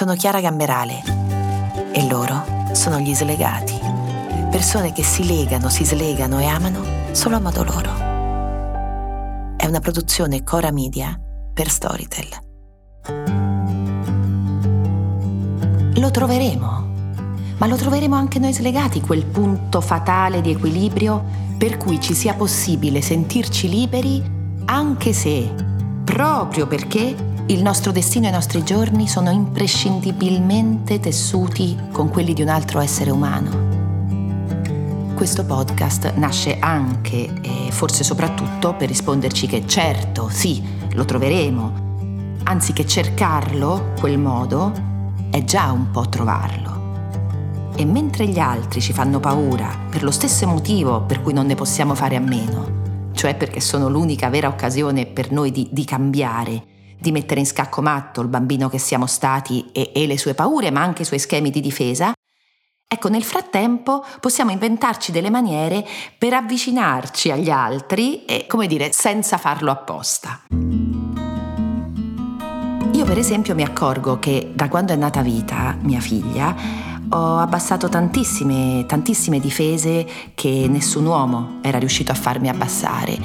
Sono Chiara Gamberale e loro sono gli slegati. Persone che si legano, si slegano e amano solo a modo loro. È una produzione Cora Media per Storytel. Lo troveremo, ma lo troveremo anche noi slegati, quel punto fatale di equilibrio per cui ci sia possibile sentirci liberi anche se, proprio perché il nostro destino e i nostri giorni sono imprescindibilmente tessuti con quelli di un altro essere umano. Questo podcast nasce anche e forse soprattutto per risponderci che certo, sì, lo troveremo, anzi che cercarlo, quel modo, è già un po' trovarlo. E mentre gli altri ci fanno paura per lo stesso motivo per cui non ne possiamo fare a meno, cioè perché sono l'unica vera occasione per noi di, di cambiare, di mettere in scacco matto il bambino che siamo stati e, e le sue paure, ma anche i suoi schemi di difesa, Ecco, nel frattempo possiamo inventarci delle maniere per avvicinarci agli altri e, come dire, senza farlo apposta. Io per esempio mi accorgo che da quando è nata Vita, mia figlia, ho abbassato tantissime, tantissime difese che nessun uomo era riuscito a farmi abbassare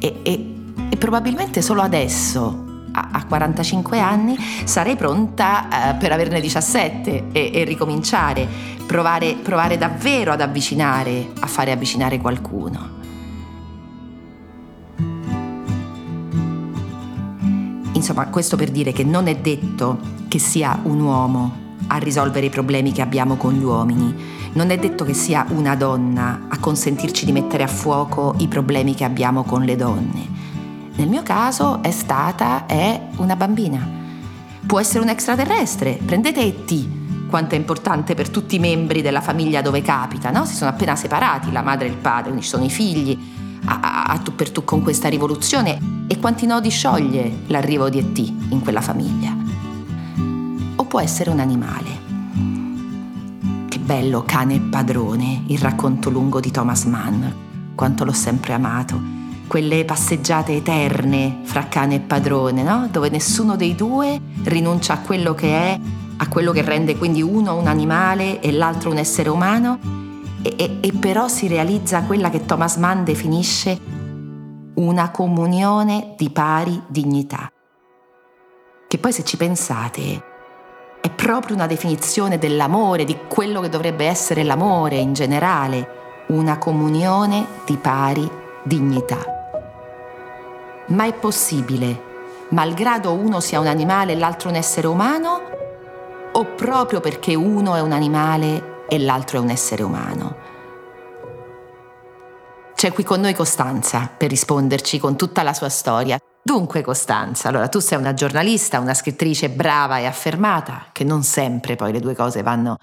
e, e, e probabilmente solo adesso, a 45 anni sarei pronta eh, per averne 17 e, e ricominciare, provare, provare davvero ad avvicinare, a fare avvicinare qualcuno. Insomma, questo per dire che non è detto che sia un uomo a risolvere i problemi che abbiamo con gli uomini, non è detto che sia una donna a consentirci di mettere a fuoco i problemi che abbiamo con le donne. Nel mio caso è stata, è una bambina. Può essere un extraterrestre, prendete E.T., quanto è importante per tutti i membri della famiglia dove capita, no? Si sono appena separati, la madre e il padre, quindi ci sono i figli, a, a, a tu per tu con questa rivoluzione e quanti nodi scioglie l'arrivo di E.T. in quella famiglia. O può essere un animale. Che bello cane padrone, il racconto lungo di Thomas Mann, quanto l'ho sempre amato quelle passeggiate eterne fra cane e padrone, no? dove nessuno dei due rinuncia a quello che è, a quello che rende quindi uno un animale e l'altro un essere umano, e, e, e però si realizza quella che Thomas Mann definisce una comunione di pari dignità. Che poi se ci pensate è proprio una definizione dell'amore, di quello che dovrebbe essere l'amore in generale, una comunione di pari dignità. Ma è possibile, malgrado uno sia un animale e l'altro un essere umano? O proprio perché uno è un animale e l'altro è un essere umano? C'è qui con noi Costanza per risponderci con tutta la sua storia. Dunque Costanza, allora tu sei una giornalista, una scrittrice brava e affermata, che non sempre poi le due cose vanno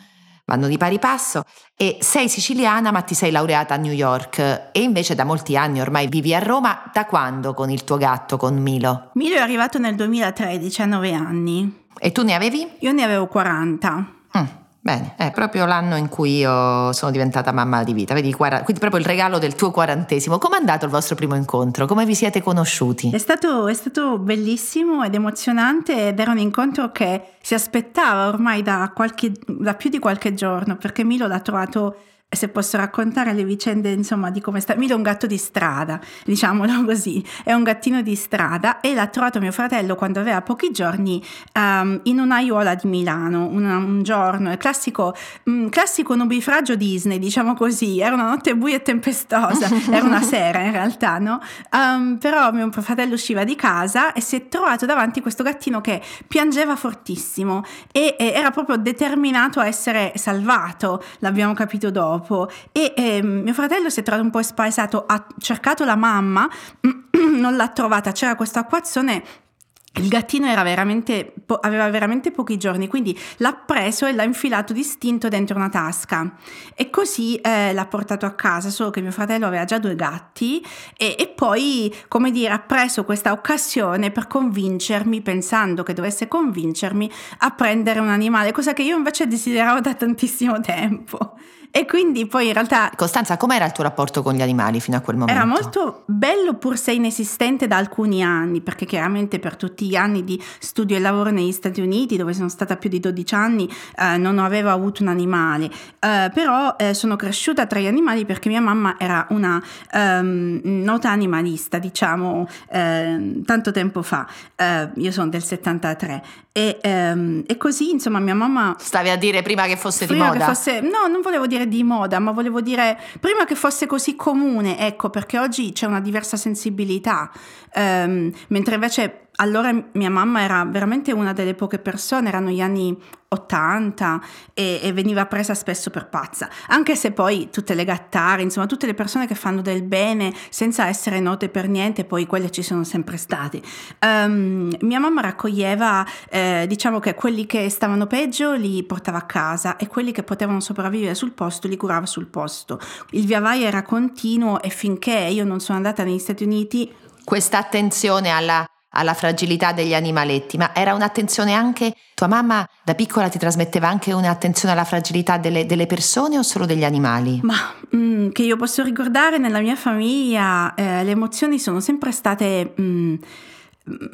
vanno di pari passo e sei siciliana ma ti sei laureata a New York e invece da molti anni ormai vivi a Roma. Da quando con il tuo gatto, con Milo? Milo è arrivato nel 2013, a 9 anni. E tu ne avevi? Io ne avevo 40. Mm. Bene, è proprio l'anno in cui io sono diventata mamma di vita, vedi, quindi proprio il regalo del tuo quarantesimo. Come è andato il vostro primo incontro? Come vi siete conosciuti? È stato, è stato bellissimo ed emozionante ed era un incontro che si aspettava ormai da, qualche, da più di qualche giorno perché Milo l'ha trovato se posso raccontare le vicende insomma di come sta. Milo è un gatto di strada diciamolo così. È un gattino di strada e l'ha trovato mio fratello quando aveva pochi giorni um, in un'aiuola di Milano un, un giorno. Il classico, um, classico nubifragio Disney diciamo così. Era una notte buia e tempestosa. Era una sera in realtà no? Um, però mio fratello usciva di casa e si è trovato davanti questo gattino che piangeva fortissimo e, e era proprio determinato a essere salvato l'abbiamo capito dopo dopo e eh, mio fratello si è trovato un po' spaesato, ha cercato la mamma, non l'ha trovata, c'era questo acquazzone il gattino veramente, aveva veramente pochi giorni, quindi l'ha preso e l'ha infilato distinto dentro una tasca e così eh, l'ha portato a casa, solo che mio fratello aveva già due gatti e, e poi, come dire, ha preso questa occasione per convincermi, pensando che dovesse convincermi a prendere un animale, cosa che io invece desideravo da tantissimo tempo. E quindi poi in realtà... Costanza, com'era il tuo rapporto con gli animali fino a quel momento? Era molto bello pur se inesistente da alcuni anni, perché chiaramente per tutti gli anni di studio e lavoro negli Stati Uniti, dove sono stata più di 12 anni, eh, non avevo avuto un animale, eh, però eh, sono cresciuta tra gli animali perché mia mamma era una um, nota animalista, diciamo, eh, tanto tempo fa. Eh, io sono del 73 e, um, e, così, insomma, mia mamma... Stavi a dire prima che fosse prima di moda? Che fosse, no, non volevo dire di moda, ma volevo dire prima che fosse così comune, ecco, perché oggi c'è una diversa sensibilità, um, mentre invece allora mia mamma era veramente una delle poche persone, erano gli anni 80 e, e, veniva presa spesso per pazza, anche se poi tutte le gattare, insomma tutte le persone che fanno del bene senza essere note per niente, poi quelle ci sono sempre state. Um, mia mamma raccoglieva, eh, diciamo che quelli che stavano peggio li portava a casa e quelli che potevano sopravvivere sul posto li curava sul posto. Il via vai era continuo e finché io non sono andata negli Stati Uniti... Questa attenzione alla alla fragilità degli animaletti, ma era un'attenzione anche, tua mamma da piccola ti trasmetteva anche un'attenzione alla fragilità delle, delle persone o solo degli animali? Ma mm, che io posso ricordare nella mia famiglia eh, le emozioni sono sempre state... Mm,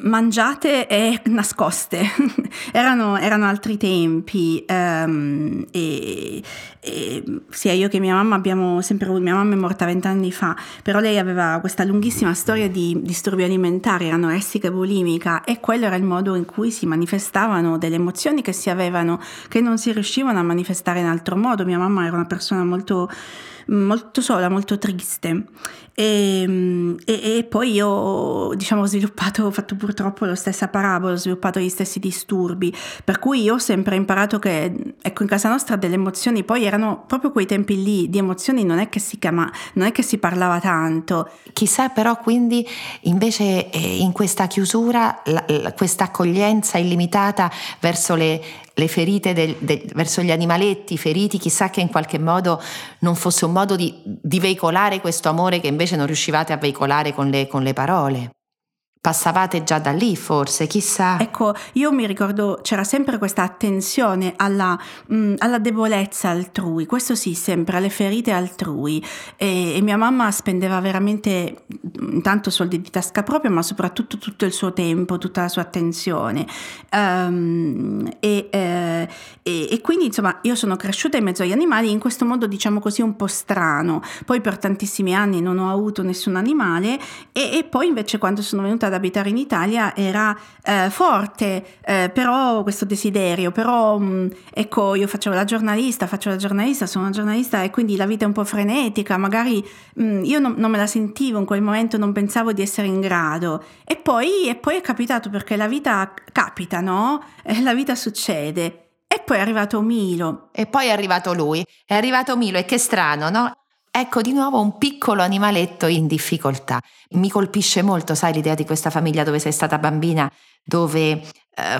mangiate e nascoste. erano, erano, altri tempi um, e, sia io che mia mamma abbiamo sempre avuto, mia mamma è morta vent'anni fa, però lei aveva questa lunghissima storia di disturbi alimentari, anorestica e bulimica e quello era il modo in cui si manifestavano delle emozioni che si avevano, che non si riuscivano a manifestare in altro modo. Mia mamma era una persona molto molto sola, molto triste. E, e, e, poi io diciamo ho sviluppato, ho fatto purtroppo la stessa parabola, ho sviluppato gli stessi disturbi, per cui io ho sempre imparato che ecco in casa nostra delle emozioni poi erano proprio quei tempi lì di emozioni non è che si chiama, non è che si parlava tanto. Chissà però quindi invece eh, in questa chiusura la, la, questa accoglienza illimitata verso le, le ferite del, del, verso gli animaletti feriti, chissà che in qualche modo non fosse un modo di, di veicolare questo amore che invece non riuscivate a veicolare con le, con le parole. Passavate già da lì forse, chissà. Ecco, io mi ricordo c'era sempre questa attenzione alla, mh, mm, alla debolezza altrui, questo sì, sempre alle ferite altrui. E, e, mia mamma spendeva veramente mm, tanto soldi di tasca propria, ma soprattutto tutto il suo tempo, tutta la sua attenzione. Um, e, eh, e, e, quindi insomma io sono cresciuta in mezzo agli animali in questo modo diciamo così un po' strano. Poi per tantissimi anni non ho avuto nessun animale e, poi invece quando sono venuta ad abitare in Italia era eh, forte eh, però questo desiderio, però mh, mm, ecco io facevo la giornalista, faccio la giornalista, sono una giornalista e quindi la vita è un po' frenetica, magari mh, mm, io non, non, me la sentivo in quel momento, non pensavo di essere in grado e poi, e poi è capitato perché la vita capita, no? Eh, la vita succede. E poi è arrivato Milo. E poi è arrivato lui. È arrivato Milo e che strano, no? Ecco di nuovo un piccolo animaletto in difficoltà. Mi colpisce molto, sai, l'idea di questa famiglia dove sei stata bambina, dove eh,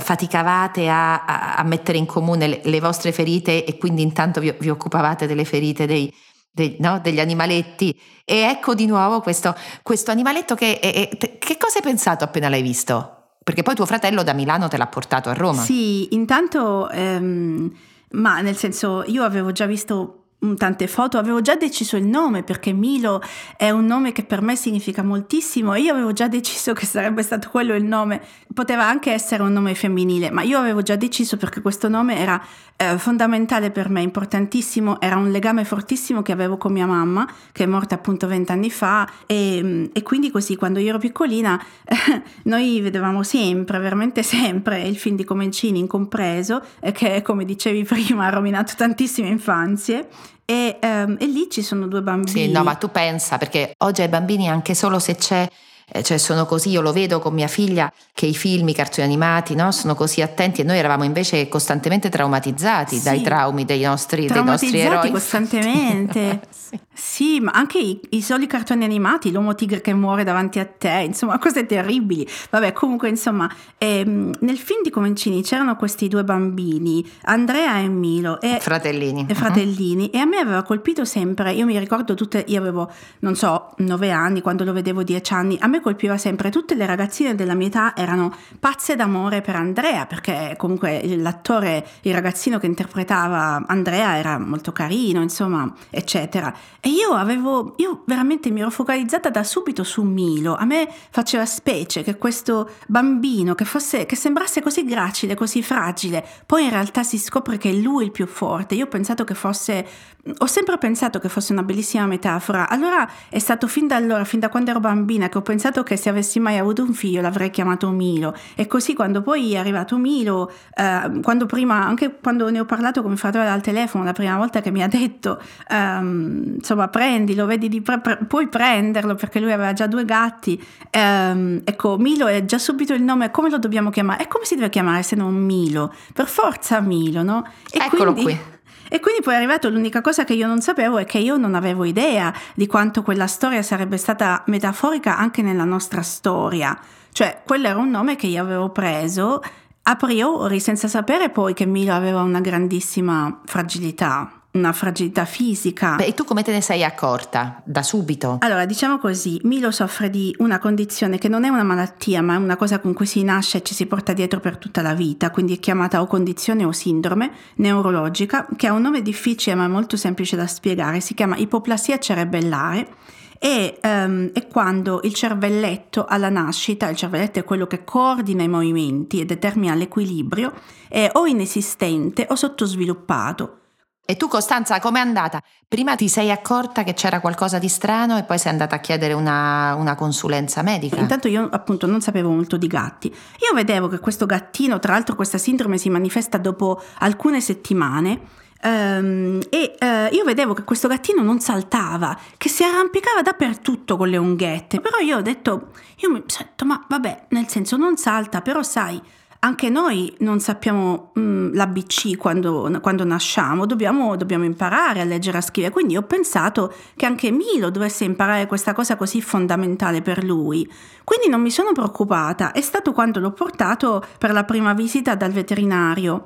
faticavate a, a, mettere in comune le, le, vostre ferite e quindi intanto vi, vi occupavate delle ferite dei, dei, no, degli animaletti. E ecco di nuovo questo, questo animaletto che, è, è, che cosa hai pensato appena l'hai visto? Perché poi tuo fratello da Milano te l'ha portato a Roma. Sì, intanto, ehm, ma nel senso, io avevo già visto tante foto, avevo già deciso il nome perché Milo è un nome che per me significa moltissimo e io avevo già deciso che sarebbe stato quello il nome, poteva anche essere un nome femminile, ma io avevo già deciso perché questo nome era eh, fondamentale per me, importantissimo, era un legame fortissimo che avevo con mia mamma che è morta appunto vent'anni fa e, e, quindi così quando io ero piccolina eh, noi vedevamo sempre, veramente sempre il film di Comencini incompreso eh, che come dicevi prima ha rovinato tantissime infanzie e, um, e, lì ci sono due bambini. Sì, no, ma tu pensa, perché oggi ai bambini anche solo se c'è eh, cioè sono così, io lo vedo con mia figlia che i film, i cartoni animati no, sono così attenti e noi eravamo invece costantemente traumatizzati sì. dai traumi dei nostri, dei nostri eroi. costantemente. sì. sì. ma anche i, i, soli cartoni animati, l'uomo tigre che muore davanti a te, insomma cose terribili. Vabbè, comunque insomma, ehm, nel film di Comencini c'erano questi due bambini, Andrea e Milo. E, fratellini. E fratellini. Uh-huh. E a me aveva colpito sempre, io mi ricordo tutte, io avevo, non so, nove anni, quando lo vedevo dieci anni, a me me colpiva sempre, tutte le ragazzine della mia età erano pazze d'amore per Andrea, perché comunque l'attore, il ragazzino che interpretava Andrea era molto carino, insomma, eccetera. E io avevo, io veramente mi ero focalizzata da subito su Milo. A me faceva specie che questo bambino, che, fosse, che sembrasse così gracile, così fragile, poi in realtà si scopre che è lui il più forte. Io ho pensato che fosse, ho sempre pensato che fosse una bellissima metafora. Allora è stato fin da allora, fin da quando ero bambina, che ho pensato che se avessi mai avuto un figlio l'avrei chiamato Milo. E così quando poi è arrivato Milo, eh, quando prima, anche quando ne ho parlato con mio fratello al telefono, la prima volta che mi ha detto, ehm, insomma, prendilo, vedi di pre- pre- puoi prenderlo perché lui aveva già due gatti. Ehm, ecco, Milo è già subito il nome, come lo dobbiamo chiamare? E come si deve chiamare se non Milo? Per forza Milo, no? E Eccolo quindi, qui. E quindi poi è arrivato l'unica cosa che io non sapevo è che io non avevo idea di quanto quella storia sarebbe stata metaforica anche nella nostra storia. Cioè, quello era un nome che io avevo preso a priori senza sapere poi che Milo aveva una grandissima fragilità una fragilità fisica. Beh, e tu come te ne sei accorta? Da subito? Allora, diciamo così, Milo soffre di una condizione che non è una malattia, ma è una cosa con cui si nasce e ci si porta dietro per tutta la vita, quindi è chiamata o condizione o sindrome neurologica, che ha un nome difficile ma molto semplice da spiegare, si chiama ipoplasia cerebellare. E, um, è quando il cervelletto alla nascita, il cervelletto è quello che coordina i movimenti e determina l'equilibrio, è o inesistente o sottosviluppato. E tu Costanza, com'è andata? Prima ti sei accorta che c'era qualcosa di strano e poi sei andata a chiedere una, una, consulenza medica? Intanto io appunto non sapevo molto di gatti. Io vedevo che questo gattino, tra l'altro questa sindrome si manifesta dopo alcune settimane, um, e uh, io vedevo che questo gattino non saltava, che si arrampicava dappertutto con le unghette. Però io ho detto, io mi sento, ma vabbè, nel senso non salta, però sai anche noi non sappiamo mm, l'ABC quando, quando nasciamo, dobbiamo, dobbiamo, imparare a leggere e a scrivere. Quindi ho pensato che anche Milo dovesse imparare questa cosa così fondamentale per lui. Quindi non mi sono preoccupata, è stato quando l'ho portato per la prima visita dal veterinario.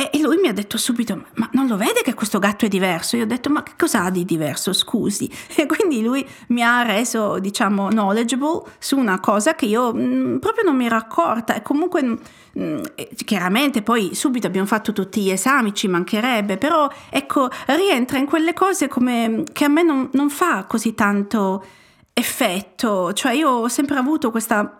E lui mi ha detto subito: Ma non lo vede che questo gatto è diverso? Io ho detto: Ma che cosa ha di diverso? Scusi. E quindi lui mi ha reso, diciamo, knowledgeable su una cosa che io mh, mm, proprio non mi ero accorta. E comunque, mh, mm, chiaramente, poi subito abbiamo fatto tutti gli esami, ci mancherebbe, però ecco, rientra in quelle cose come che a me non, non fa così tanto effetto. Cioè, io ho sempre avuto questa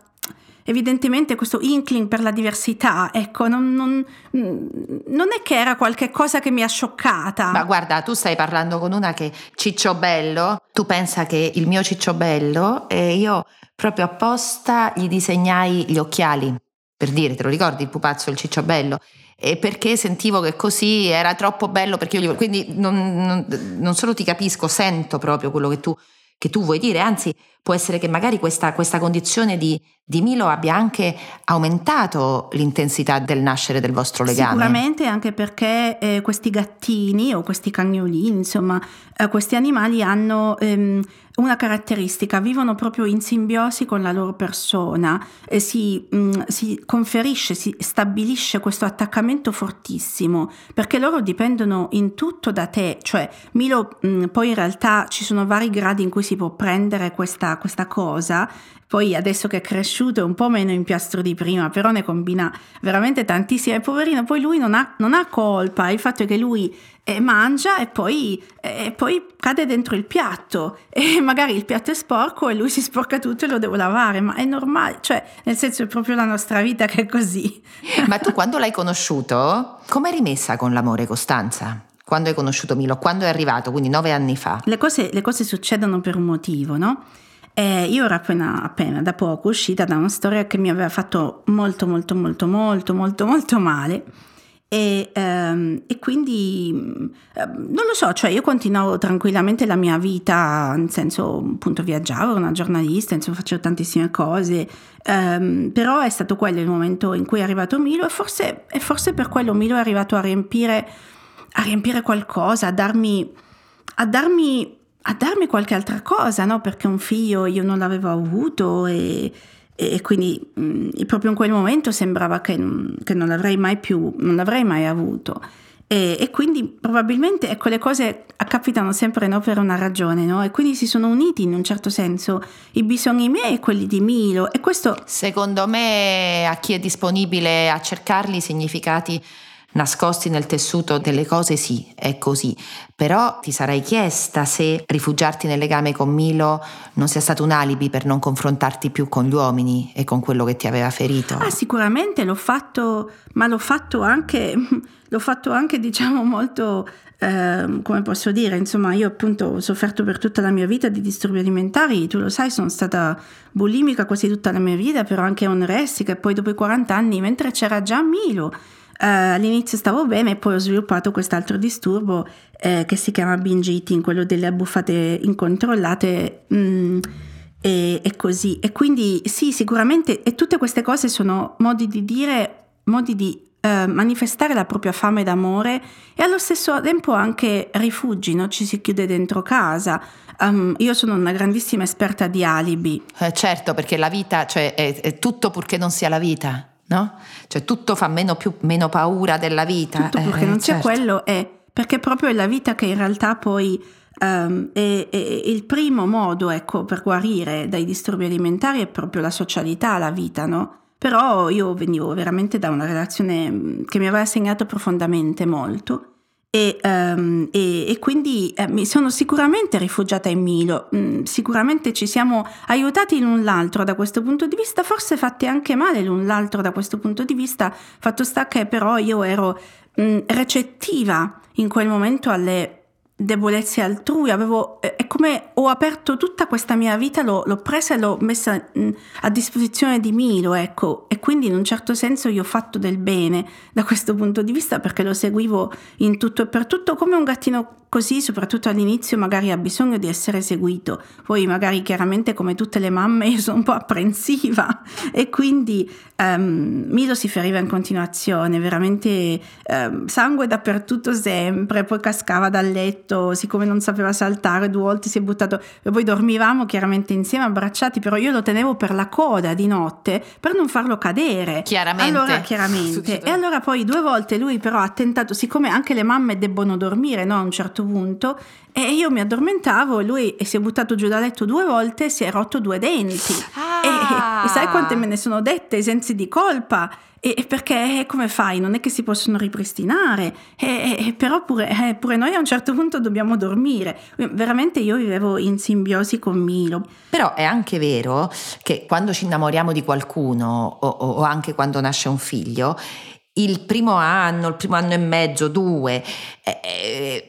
evidentemente questo inkling per la diversità, ecco, non, non, non, è che era qualche cosa che mi ha scioccata. Ma guarda, tu stai parlando con una che Ciccio Bello, tu pensa che il mio Ciccio Bello, e io proprio apposta gli disegnai gli occhiali, per dire, te lo ricordi il pupazzo, il Ciccio Bello? E perché sentivo che così era troppo bello, perché io gli... quindi non, non solo ti capisco, sento proprio quello che tu che tu vuoi dire, anzi può essere che magari questa, questa condizione di, di, Milo abbia anche aumentato l'intensità del nascere del vostro legame. Sicuramente anche perché eh, questi gattini o questi cagnolini, insomma, eh, questi animali hanno ehm, una caratteristica, vivono proprio in simbiosi con la loro persona, e si, mh, mm, si, conferisce, si stabilisce questo attaccamento fortissimo, perché loro dipendono in tutto da te, cioè Milo mh, mm, poi in realtà ci sono vari gradi in cui si può prendere questa, questa cosa poi adesso che è cresciuto è un po' meno impiastro di prima, però ne combina veramente tantissime. Poverino, poi lui non ha, non ha colpa, il fatto è che lui eh, mangia e poi, eh, poi, cade dentro il piatto e magari il piatto è sporco e lui si sporca tutto e lo devo lavare, ma è normale, cioè nel senso è proprio la nostra vita che è così. Ma tu quando l'hai conosciuto, come rimessa con l'amore Costanza? Quando hai conosciuto Milo? Quando è arrivato? Quindi nove anni fa? Le cose, le cose succedono per un motivo, no? E io ero appena, appena da poco uscita da una storia che mi aveva fatto molto molto molto molto molto molto male. E, um, e quindi um, non lo so, cioè io continuavo tranquillamente la mia vita, nel senso appunto viaggiavo, ero una giornalista, insomma facevo tantissime cose, um, però è stato quello il momento in cui è arrivato Milo e forse, e forse per quello Milo è arrivato a riempire, a riempire qualcosa, a darmi, a darmi a darmi qualche altra cosa, no? Perché un figlio io non l'avevo avuto e, e quindi mh, mm, proprio in quel momento sembrava che, che, non l'avrei mai più, non l'avrei mai avuto. E, e, quindi probabilmente ecco, le cose capitano sempre no, per una ragione, no? E quindi si sono uniti in un certo senso i bisogni miei e quelli di Milo. E questo. Secondo me, a chi è disponibile a cercarli i significati nascosti nel tessuto delle cose, sì, è così. Però ti sarai chiesta se rifugiarti nel legame con Milo non sia stato un alibi per non confrontarti più con gli uomini e con quello che ti aveva ferito. Ah, sicuramente l'ho fatto, ma l'ho fatto anche, l'ho fatto anche diciamo molto Uh, come posso dire, insomma, io appunto ho sofferto per tutta la mia vita di disturbi alimentari, tu lo sai, sono stata bulimica quasi tutta la mia vita, però anche anoressica e poi dopo i 40 anni, mentre c'era già Milo, Uh, all'inizio stavo bene e poi ho sviluppato quest'altro disturbo eh, che si chiama binge eating, quello delle abbuffate incontrollate. Mm, e, e, così. E quindi sì, sicuramente, e tutte queste cose sono modi di dire, modi di eh, manifestare la propria fame d'amore e allo stesso tempo anche rifugi, no? ci si chiude dentro casa. Um, io sono una grandissima esperta di alibi. Eh, certo, perché la vita, cioè è, è tutto purché non sia la vita no? Cioè tutto fa meno, più, meno paura della vita. Tutto perché eh, non certo. quello è, perché proprio è la vita che in realtà poi um, è, è, il primo modo ecco, per guarire dai disturbi alimentari è proprio la socialità, la vita, no? Però io venivo veramente da una relazione mm, che mi aveva segnato profondamente molto e, um, e, e, quindi eh, mi sono sicuramente rifugiata in Milo, mm, sicuramente ci siamo aiutati l'un l'altro da questo punto di vista, forse fatti anche male l'un l'altro da questo punto di vista, fatto sta che però io ero mm, recettiva in quel momento alle debolezze altrui, avevo, è come ho aperto tutta questa mia vita, l'ho, l'ho presa e l'ho messa a disposizione di Milo, ecco, e quindi in un certo senso io ho fatto del bene da questo punto di vista perché lo seguivo in tutto e per tutto come un gattino così, soprattutto all'inizio magari ha bisogno di essere seguito, poi magari chiaramente come tutte le mamme io sono un po' apprensiva e quindi um, Milo si feriva in continuazione, veramente um, sangue dappertutto sempre, poi cascava dal letto siccome non sapeva saltare, due volte si è buttato e poi dormivamo chiaramente insieme abbracciati, però io lo tenevo per la coda di notte per non farlo cadere. Chiaramente. Allora, chiaramente. E allora poi due volte lui però ha tentato, siccome anche le mamme debbono dormire no, a un certo punto, e io mi addormentavo e lui si è buttato giù da letto due volte e si è rotto due denti. Ah. E, e, sai quante me ne sono dette i sensi di colpa? E, perché eh, come fai? Non è che si possono ripristinare, e, e, però pure, eh, pure, noi a un certo punto dobbiamo dormire. Veramente io vivevo in simbiosi con Milo. Però è anche vero che quando ci innamoriamo di qualcuno o, o anche quando nasce un figlio, il primo anno, il primo anno e mezzo, due, è,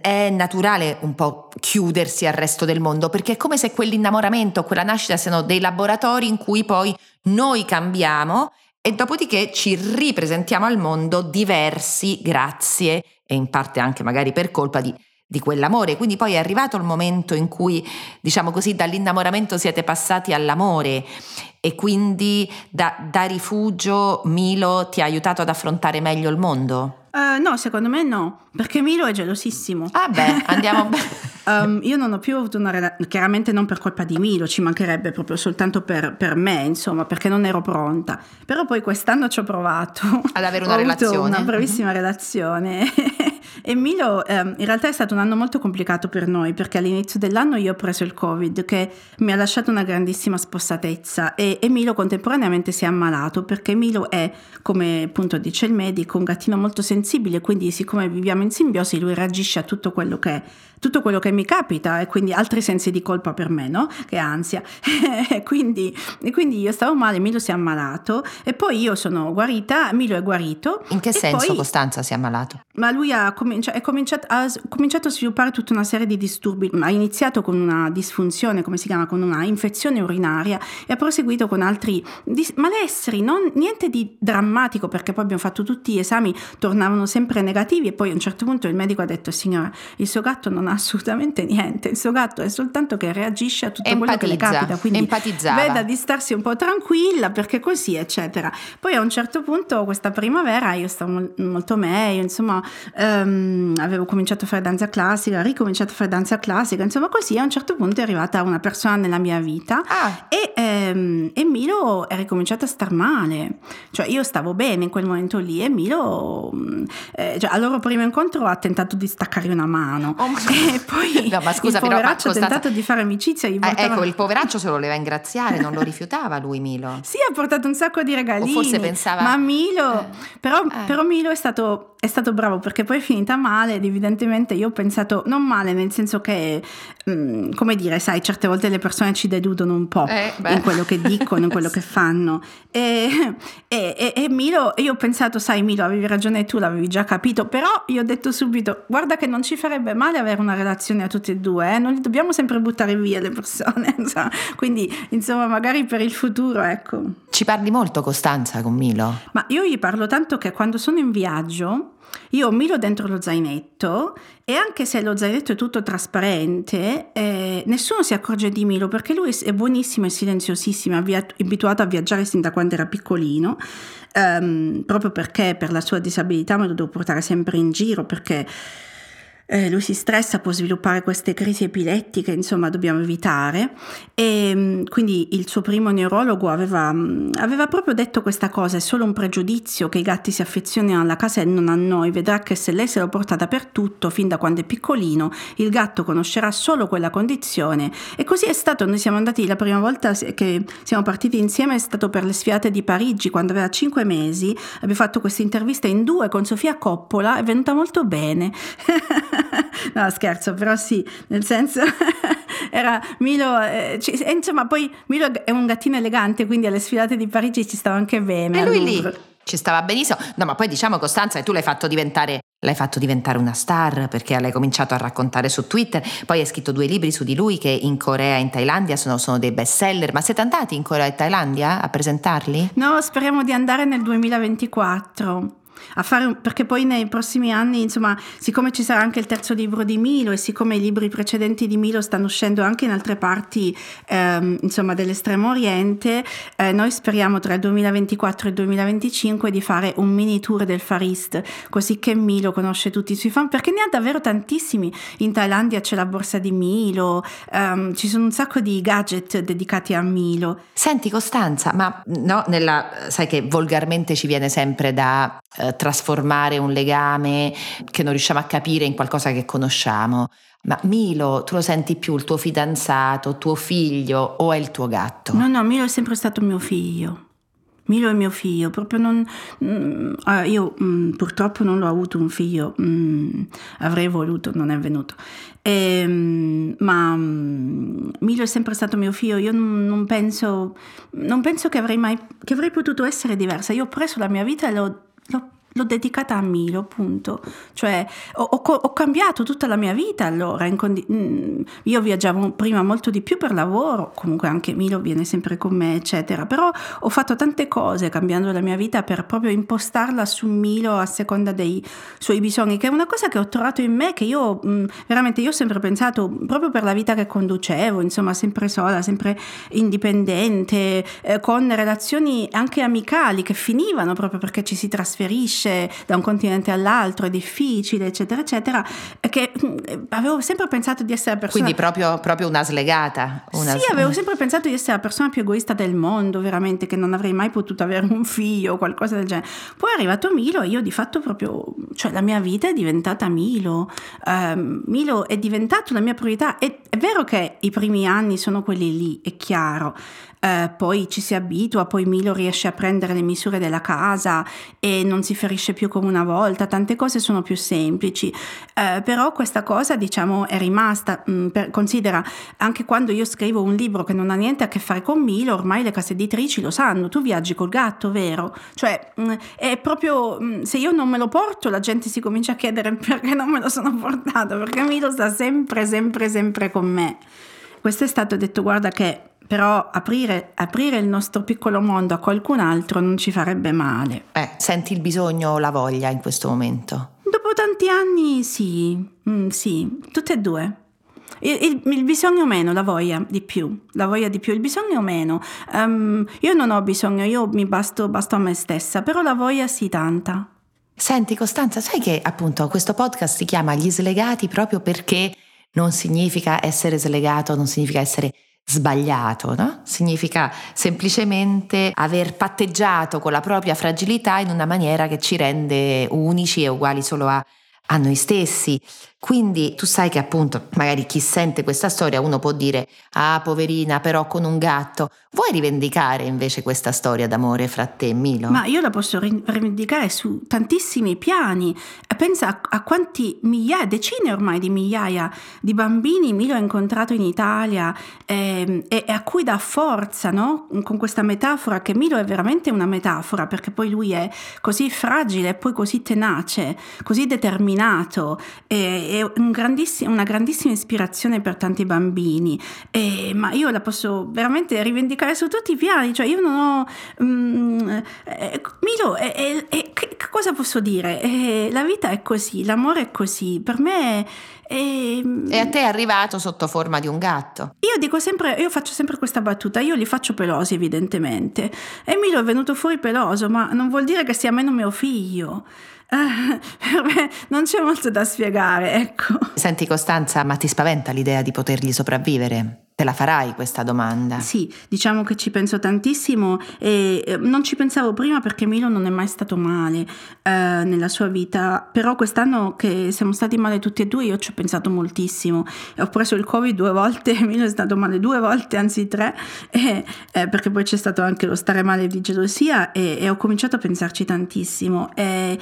è, naturale un po' chiudersi al resto del mondo, perché è come se quell'innamoramento, quella nascita siano dei laboratori in cui poi noi cambiamo e dopodiché ci ripresentiamo al mondo diversi grazie e in parte anche magari per colpa di, di quell'amore. Quindi poi è arrivato il momento in cui, diciamo così, dall'innamoramento siete passati all'amore e quindi da, da rifugio Milo ti ha aiutato ad affrontare meglio il mondo? Uh, no, secondo me no, perché Milo è gelosissimo. Ah beh, andiamo um, io non ho più avuto una relazione, chiaramente non per colpa di Milo, ci mancherebbe proprio soltanto per, per, me, insomma, perché non ero pronta. Però poi quest'anno ci ho provato. Ad avere una relazione. una brevissima mm-hmm. relazione. e Milo um, in realtà è stato un anno molto complicato per noi, perché all'inizio dell'anno io ho preso il Covid, che mi ha lasciato una grandissima spossatezza e, e Milo contemporaneamente si è ammalato, perché Milo è, come appunto dice il medico, un gattino molto sensibile quindi siccome viviamo in simbiosi lui reagisce a tutto quello che, tutto quello che mi capita e quindi altri sensi di colpa per me, no? Che ansia. e, quindi, e quindi io stavo male, Milo si è ammalato e poi io sono guarita, Milo è guarito. In che senso poi, Costanza si è ammalato? Ma lui ha, cominci- cominciato, ha cominciato a sviluppare tutta una serie di disturbi, ha iniziato con una disfunzione, come si chiama, con una infezione urinaria e ha proseguito con altri dis- malesseri, non, niente di drammatico perché poi abbiamo fatto tutti gli esami, tornavano sempre negativi e poi a un certo punto il medico ha detto signora il suo gatto non ha assolutamente niente, il suo gatto è soltanto che reagisce a tutto Empatizza. quello che le capita, quindi veda di starsi un po' tranquilla perché così eccetera. Poi a un certo punto questa primavera io stavo molto meglio, insomma um, avevo cominciato a fare danza classica, ricominciato a fare danza classica, insomma così a un certo punto è arrivata una persona nella mia vita ah. e, um, e, Milo è ricominciato a star male, cioè io stavo bene in quel momento lì e Milo mm, eh, cioè, al loro primo incontro ha tentato di staccare una mano oh, e poi no, ma scusa, il poveraccio però, ha tentato di fare amicizia. Gli portava... eh, ecco, il poveraccio se lo voleva ingraziare, non lo rifiutava lui Milo. sì, ha portato un sacco di regalini. O forse pensava... Ma Milo, eh. però, eh. però Milo è stato è stato bravo perché poi è finita male ed evidentemente io ho pensato non male nel senso che mh, mm, come dire sai certe volte le persone ci deludono un po' eh, in quello che dicono in quello che fanno e, e, e, e, Milo io ho pensato sai Milo avevi ragione tu l'avevi già capito però io ho detto subito guarda che non ci farebbe male avere una relazione a tutti e due eh? non li dobbiamo sempre buttare via le persone quindi insomma magari per il futuro ecco ci parli molto Costanza con Milo? ma io gli parlo tanto che quando sono in viaggio io miro dentro lo zainetto e anche se lo zainetto è tutto trasparente, eh, nessuno si accorge di Milo perché lui è buonissimo e silenziosissimo, è abituato a viaggiare sin da quando era piccolino, ehm, proprio perché per la sua disabilità me lo devo portare sempre in giro perché eh, lui si stressa, può sviluppare queste crisi epilettiche, insomma dobbiamo evitare. E mm, quindi il suo primo neurologo aveva, mm, aveva, proprio detto questa cosa, è solo un pregiudizio che i gatti si affezionino alla casa e non a noi, vedrà che se lei se lo porta dappertutto, fin da quando è piccolino, il gatto conoscerà solo quella condizione. E così è stato, noi siamo andati la prima volta che siamo partiti insieme, è stato per le sfiate di Parigi, quando aveva 5 mesi, abbiamo fatto questa intervista in due con Sofia Coppola, è venuta molto bene. no, scherzo, però sì, nel senso era Milo, eh, c- insomma, poi Milo è un gattino elegante, quindi alle sfilate di Parigi ci stava anche bene. E lui lì ci stava benissimo. No, ma poi diciamo Costanza che tu l'hai fatto diventare L'hai fatto diventare una star perché l'hai cominciato a raccontare su Twitter, poi hai scritto due libri su di lui che in Corea e in Thailandia sono, sono dei best seller. Ma siete andati in Corea e Thailandia a presentarli? No, speriamo di andare nel 2024 a fare perché poi nei prossimi anni, insomma, siccome ci sarà anche il terzo libro di Milo e siccome i libri precedenti di Milo stanno uscendo anche in altre parti, ehm, insomma, dell'estremo oriente, eh, noi speriamo tra il 2024 e il 2025 di fare un mini tour del Far East, così che Milo conosce tutti i suoi fan, perché ne ha davvero tantissimi. In Thailandia c'è la borsa di Milo, ehm, ci sono un sacco di gadget dedicati a Milo. Senti Costanza, ma no, nella, sai che volgarmente ci viene sempre da eh, trasformare un legame che non riusciamo a capire in qualcosa che conosciamo. Ma Milo, tu lo senti più il tuo fidanzato, tuo figlio o è il tuo gatto? No, no, Milo è sempre stato mio figlio. Milo è mio figlio, proprio non... Mm, ah, io mm, purtroppo non l'ho avuto un figlio, mm, avrei voluto, non è venuto. E, ehm, ma mm, Milo è sempre stato mio figlio, io non, non, penso, non penso che avrei mai... che avrei potuto essere diversa. Io ho preso la mia vita e l'ho, l'ho l'ho dedicata a Milo, appunto. Cioè, ho, ho, ho cambiato tutta la mia vita allora. Condi- mm, io viaggiavo prima molto di più per lavoro, comunque anche Milo viene sempre con me, eccetera. Però ho fatto tante cose cambiando la mia vita per proprio impostarla su Milo a seconda dei suoi bisogni, che è una cosa che ho trovato in me, che io mh, mm, veramente io ho sempre pensato, proprio per la vita che conducevo, insomma, sempre sola, sempre indipendente, eh, con relazioni anche amicali che finivano proprio perché ci si trasferisce trasferisce da un continente all'altro, è difficile, eccetera, eccetera, che mm, avevo sempre pensato di essere la persona... Quindi proprio, proprio una slegata. Una sì, avevo sempre pensato di essere la persona più egoista del mondo, veramente, che non avrei mai potuto avere un figlio o qualcosa del genere. Poi è arrivato Milo e io di fatto proprio, cioè la mia vita è diventata Milo. Um, Milo è diventato la mia priorità. È, è vero che i primi anni sono quelli lì, è chiaro, eh, poi ci si abitua, poi Milo riesce a prendere le misure della casa e non si ferisce più come una volta, tante cose sono più semplici, eh, però questa cosa diciamo è rimasta, mh, mm, per, considera anche quando io scrivo un libro che non ha niente a che fare con Milo, ormai le case editrici lo sanno, tu viaggi col gatto, vero? Cioè mh, mm, è proprio, mh, mm, se io non me lo porto la gente si comincia a chiedere perché non me lo sono portato, perché Milo sta sempre, sempre, sempre con me. Questo è stato detto, guarda che però aprire, aprire, il nostro piccolo mondo a qualcun altro non ci farebbe male. Eh, senti il bisogno o la voglia in questo momento? Dopo tanti anni sì, mm, sì, tutte e due. Il, il, il, bisogno meno, la voglia di più, la voglia di più, il bisogno meno. Um, io non ho bisogno, io mi basto, basto a me stessa, però la voglia sì tanta. Senti Costanza, sai che appunto questo podcast si chiama Gli slegati proprio perché non significa essere slegato, non significa essere sbagliato, no? Significa semplicemente aver patteggiato con la propria fragilità in una maniera che ci rende unici e uguali solo a, a noi stessi. Quindi tu sai che appunto magari chi sente questa storia uno può dire ah poverina però con un gatto. Vuoi rivendicare invece questa storia d'amore fra te e Milo? Ma io la posso rivendicare su tantissimi piani. Pensa a, a quanti migliaia, decine ormai di migliaia di bambini Milo ha incontrato in Italia eh, e, e, a cui dà forza, no? Con questa metafora che Milo è veramente una metafora perché poi lui è così fragile e poi così tenace, così determinato. E, è un una grandissima ispirazione per tanti bambini, e, ma io la posso veramente rivendicare su tutti i piani, cioè io non ho... Mm, eh, Milo, eh, eh, che, cosa posso dire? Eh, la vita è così, l'amore è così, per me... E, e a te è arrivato sotto forma di un gatto. Io dico sempre, io faccio sempre questa battuta, io li faccio pelosi evidentemente. E Milo è venuto fuori peloso, ma non vuol dire che sia meno mio figlio. non c'è molto da spiegare, ecco. Senti Costanza, ma ti spaventa l'idea di potergli sopravvivere? Te la farai questa domanda? Sì, diciamo che ci penso tantissimo e eh, non ci pensavo prima perché Milo non è mai stato male eh, nella sua vita, però quest'anno che siamo stati male tutti e due io ci ho pensato moltissimo. Ho preso il Covid due volte, Milo è stato male due volte, anzi tre, e, eh, perché poi c'è stato anche lo stare male di gelosia e, e ho cominciato a pensarci tantissimo. E,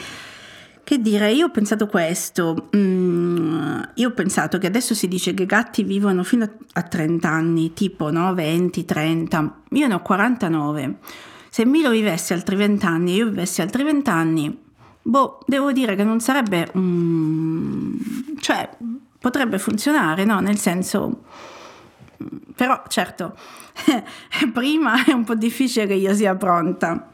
che dire, io ho pensato questo, mm, io ho pensato che adesso si dice che i gatti vivono fino a 30 anni, tipo no, 20, 30, io ne ho 49. Se Milo vivesse altri 20 anni e io vivessi altri 20 anni, boh, devo dire che non sarebbe... Mm, cioè, potrebbe funzionare, no? Nel senso... Però certo, prima è un po' difficile che io sia pronta.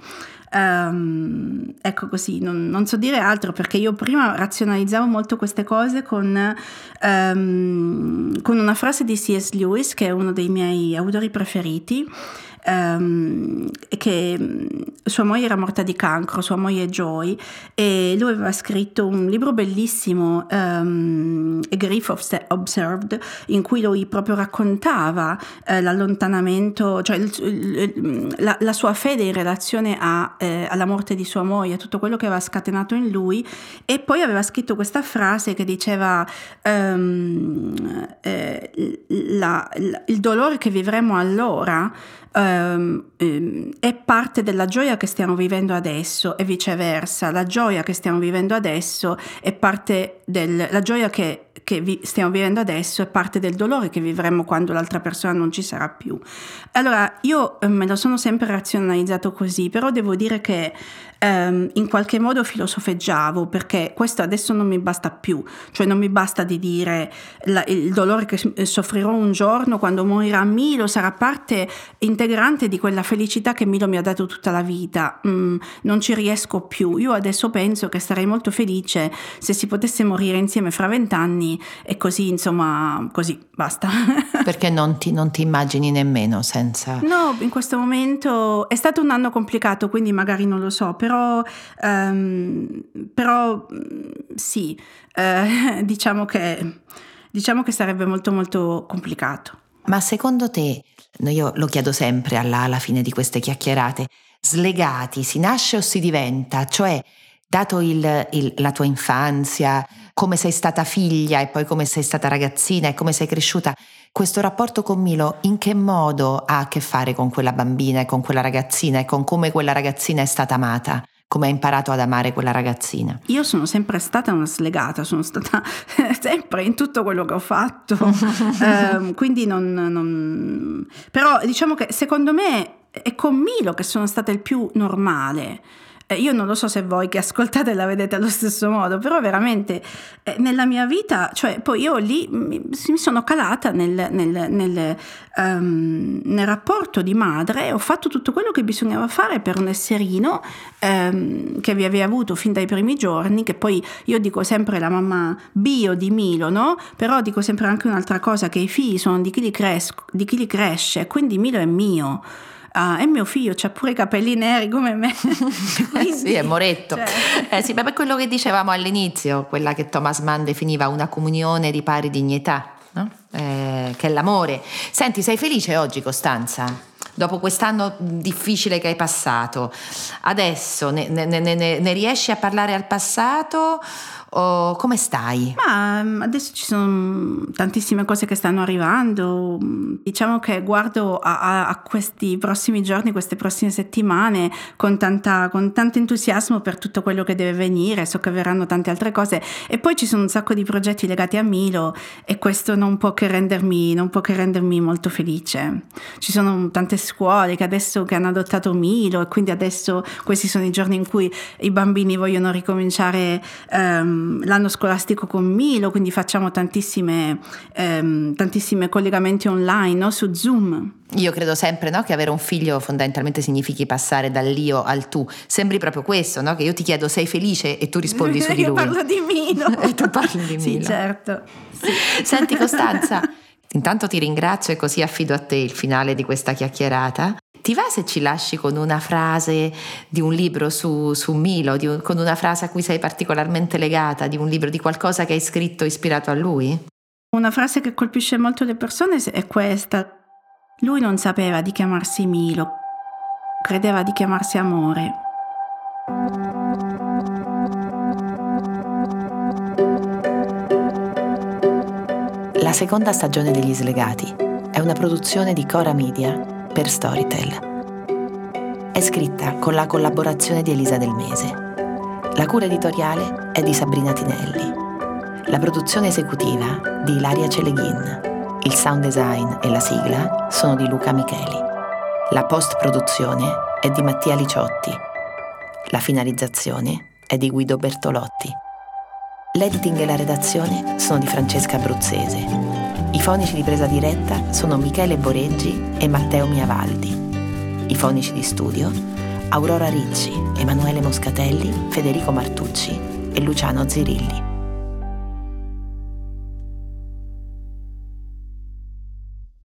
Um, ecco così, non, non, so dire altro perché io prima razionalizzavo molto queste cose con, um, con una frase di C.S. Lewis, che è uno dei miei autori preferiti, um, che sua moglie era morta di cancro, sua moglie Joy, e lui aveva scritto un libro bellissimo, um, A Grief Observed, in cui lui proprio raccontava uh, l'allontanamento, cioè il, il, la, la, sua fede in relazione a, eh, alla morte di sua moglie, tutto quello che aveva scatenato in lui, e poi aveva scritto questa frase che diceva um, eh, la, la, il dolore che vivremo allora um, è parte della gioia che stiamo vivendo adesso e viceversa. La gioia che stiamo vivendo adesso è parte della gioia che, che vi, stiamo vivendo adesso è parte del dolore che vivremo quando l'altra persona non ci sarà più. Allora, io eh, me lo sono sempre razionalizzato così, però devo dire che ehm, in qualche modo filosofeggiavo perché questo adesso non mi basta più, cioè non mi basta di dire la, il dolore che soffrirò un giorno quando morirà Milo sarà parte integrante di quella felicità che Milo mi ha dato tutta la vita, mm, non ci riesco più, io adesso penso che sarei molto felice se si potesse morire insieme fra vent'anni e così insomma così basta. perché non ti, non ti immagini nemmeno senza... No, in questo momento è stato un anno complicato quindi magari non lo so, però, um, però sì, eh, diciamo, che, diciamo che sarebbe molto molto complicato. Ma secondo te, io lo chiedo sempre alla, alla fine di queste chiacchierate, slegati si nasce o si diventa? Cioè, dato il, il, la tua infanzia, come sei stata figlia e poi come sei stata ragazzina e come sei cresciuta, questo rapporto con Milo in che modo ha a che fare con quella bambina e con quella ragazzina e con come quella ragazzina è stata amata? Come ha imparato ad amare quella ragazzina? Io sono sempre stata una slegata, sono stata sempre in tutto quello che ho fatto, um, quindi non, non... Però diciamo che secondo me è con Milo che sono stata il più normale. Eh, io non lo so se voi che ascoltate la vedete allo stesso modo, però veramente eh, nella mia vita, cioè poi io lì mi, mi sono calata nel, nel, nel, um, nel, rapporto di madre, ho fatto tutto quello che bisognava fare per un esserino um, che vi aveva avuto fin dai primi giorni, che poi io dico sempre la mamma bio di Milo, no? Però dico sempre anche un'altra cosa, che i figli sono di chi li, cres- di chi li cresce, quindi Milo è mio. Uh, è mio figlio, c'ha pure i capelli neri come me. Quindi, sì, è Moretto. Cioè... Eh sì, per quello che dicevamo all'inizio, quella che Thomas Mann definiva una comunione di pari dignità, no? eh, che è l'amore. Senti, sei felice oggi, Costanza? Dopo quest'anno difficile che hai passato, adesso ne, ne, ne, ne riesci a parlare al passato? O come stai? Ma mm, adesso ci sono tantissime cose che stanno arrivando. Diciamo che guardo a, a questi prossimi giorni, queste prossime settimane con, tanta, con tanto entusiasmo per tutto quello che deve venire. So che verranno tante altre cose. E poi ci sono un sacco di progetti legati a Milo e questo non può che rendermi, può che rendermi molto felice. Ci sono tante scuole che adesso che hanno adottato Milo e quindi adesso questi sono i giorni in cui i bambini vogliono ricominciare. Um, l'anno scolastico con Milo, quindi facciamo tantissime, ehm, tantissimi collegamenti online no? su Zoom. Io credo sempre no, che avere un figlio fondamentalmente significhi passare dall'io al tu. Sembri proprio questo, no? che io ti chiedo sei felice e tu rispondi su di lui. Io parlo di Milo. e tu parli di Milo. Sì, certo. Sì. Senti Costanza, intanto ti ringrazio e così affido a te il finale di questa chiacchierata. Ti va se ci lasci con una frase di un libro su, su Milo, un, con una frase a cui sei particolarmente legata, di un libro, di qualcosa che hai scritto ispirato a lui? Una frase che colpisce molto le persone è questa. Lui non sapeva di chiamarsi Milo, credeva di chiamarsi amore. La seconda stagione degli Slegati è una produzione di Cora Media per Storytel. È scritta con la collaborazione di Elisa Del Mese. La cura editoriale è di Sabrina Tinelli. La produzione esecutiva di Ilaria Celeghin. Il sound design e la sigla sono di Luca Micheli. La post-produzione è di Mattia Liciotti. La finalizzazione è di Guido Bertolotti. L'editing e la redazione sono di Francesca Abruzzese. I fonici di presa diretta sono Michele Boreggi e Matteo Miavaldi. I fonici di studio Aurora Ricci, Emanuele Moscatelli, Federico Martucci e Luciano Zirilli.